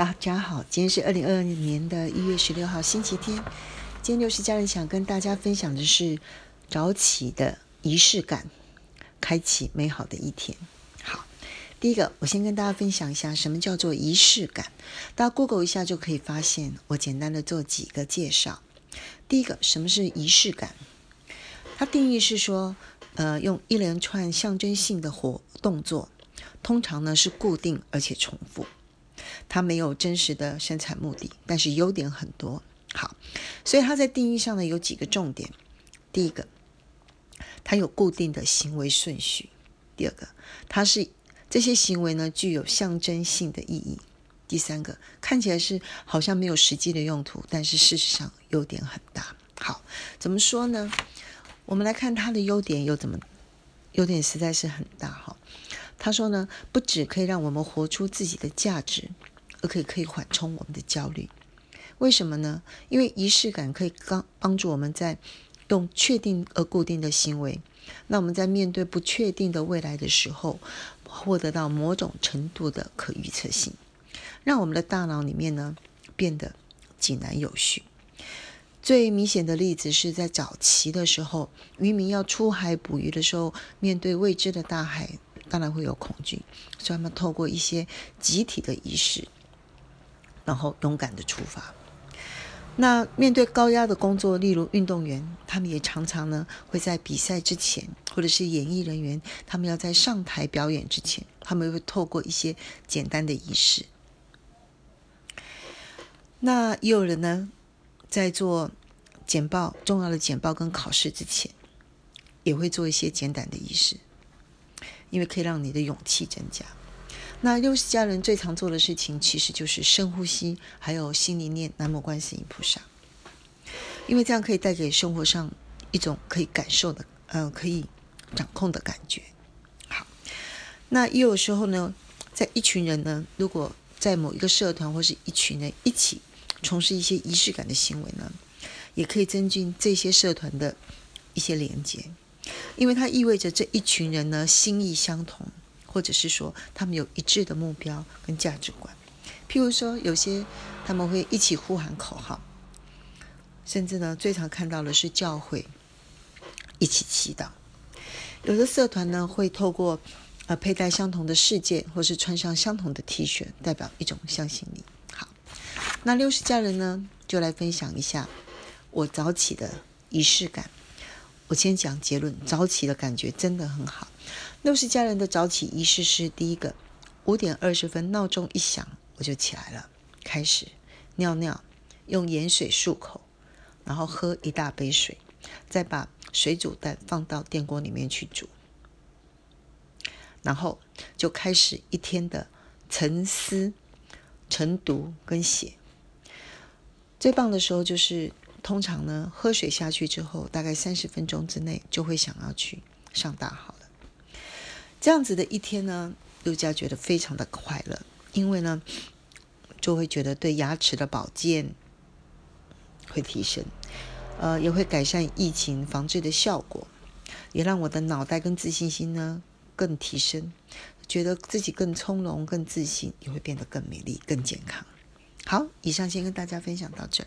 大家好，今天是二零二二年的一月十六号，星期天。今天六十家人想跟大家分享的是早起的仪式感，开启美好的一天。好，第一个，我先跟大家分享一下什么叫做仪式感。大家 Google 一下就可以发现，我简单的做几个介绍。第一个，什么是仪式感？它定义是说，呃，用一连串象征性的活动作，通常呢是固定而且重复。它没有真实的生产目的，但是优点很多。好，所以它在定义上呢有几个重点。第一个，它有固定的行为顺序；第二个，它是这些行为呢具有象征性的意义；第三个，看起来是好像没有实际的用途，但是事实上优点很大。好，怎么说呢？我们来看它的优点有怎么，优点实在是很大哈。他说呢，不只可以让我们活出自己的价值，而可以可以缓冲我们的焦虑。为什么呢？因为仪式感可以帮帮助我们在用确定而固定的行为，那我们在面对不确定的未来的时候，获得到某种程度的可预测性，让我们的大脑里面呢变得井然有序。最明显的例子是在早期的时候，渔民要出海捕鱼的时候，面对未知的大海。当然会有恐惧，所以他们透过一些集体的仪式，然后勇敢的出发。那面对高压的工作，例如运动员，他们也常常呢会在比赛之前，或者是演艺人员，他们要在上台表演之前，他们会透过一些简单的仪式。那也有人呢，在做简报、重要的简报跟考试之前，也会做一些简短的仪式。因为可以让你的勇气增加。那六十家人最常做的事情，其实就是深呼吸，还有心里念南无观世音菩萨。因为这样可以带给生活上一种可以感受的，呃，可以掌控的感觉。好，那也有时候呢，在一群人呢，如果在某一个社团或是一群人一起从事一些仪式感的行为呢，也可以增进这些社团的一些连接。因为它意味着这一群人呢心意相同，或者是说他们有一致的目标跟价值观。譬如说，有些他们会一起呼喊口号，甚至呢最常看到的是教会一起祈祷。有的社团呢会透过呃佩戴相同的饰件，或是穿上相同的 T 恤，代表一种向心力。好，那六十家人呢就来分享一下我早起的仪式感。我先讲结论，早起的感觉真的很好。六十家人的早起仪式是：第一个，五点二十分闹钟一响，我就起来了，开始尿尿，用盐水漱口，然后喝一大杯水，再把水煮蛋放到电锅里面去煮，然后就开始一天的沉思、晨读跟写。最棒的时候就是。通常呢，喝水下去之后，大概三十分钟之内就会想要去上大号了。这样子的一天呢，陆家觉得非常的快乐，因为呢，就会觉得对牙齿的保健会提升，呃，也会改善疫情防治的效果，也让我的脑袋跟自信心呢更提升，觉得自己更从容、更自信，也会变得更美丽、更健康。好，以上先跟大家分享到这。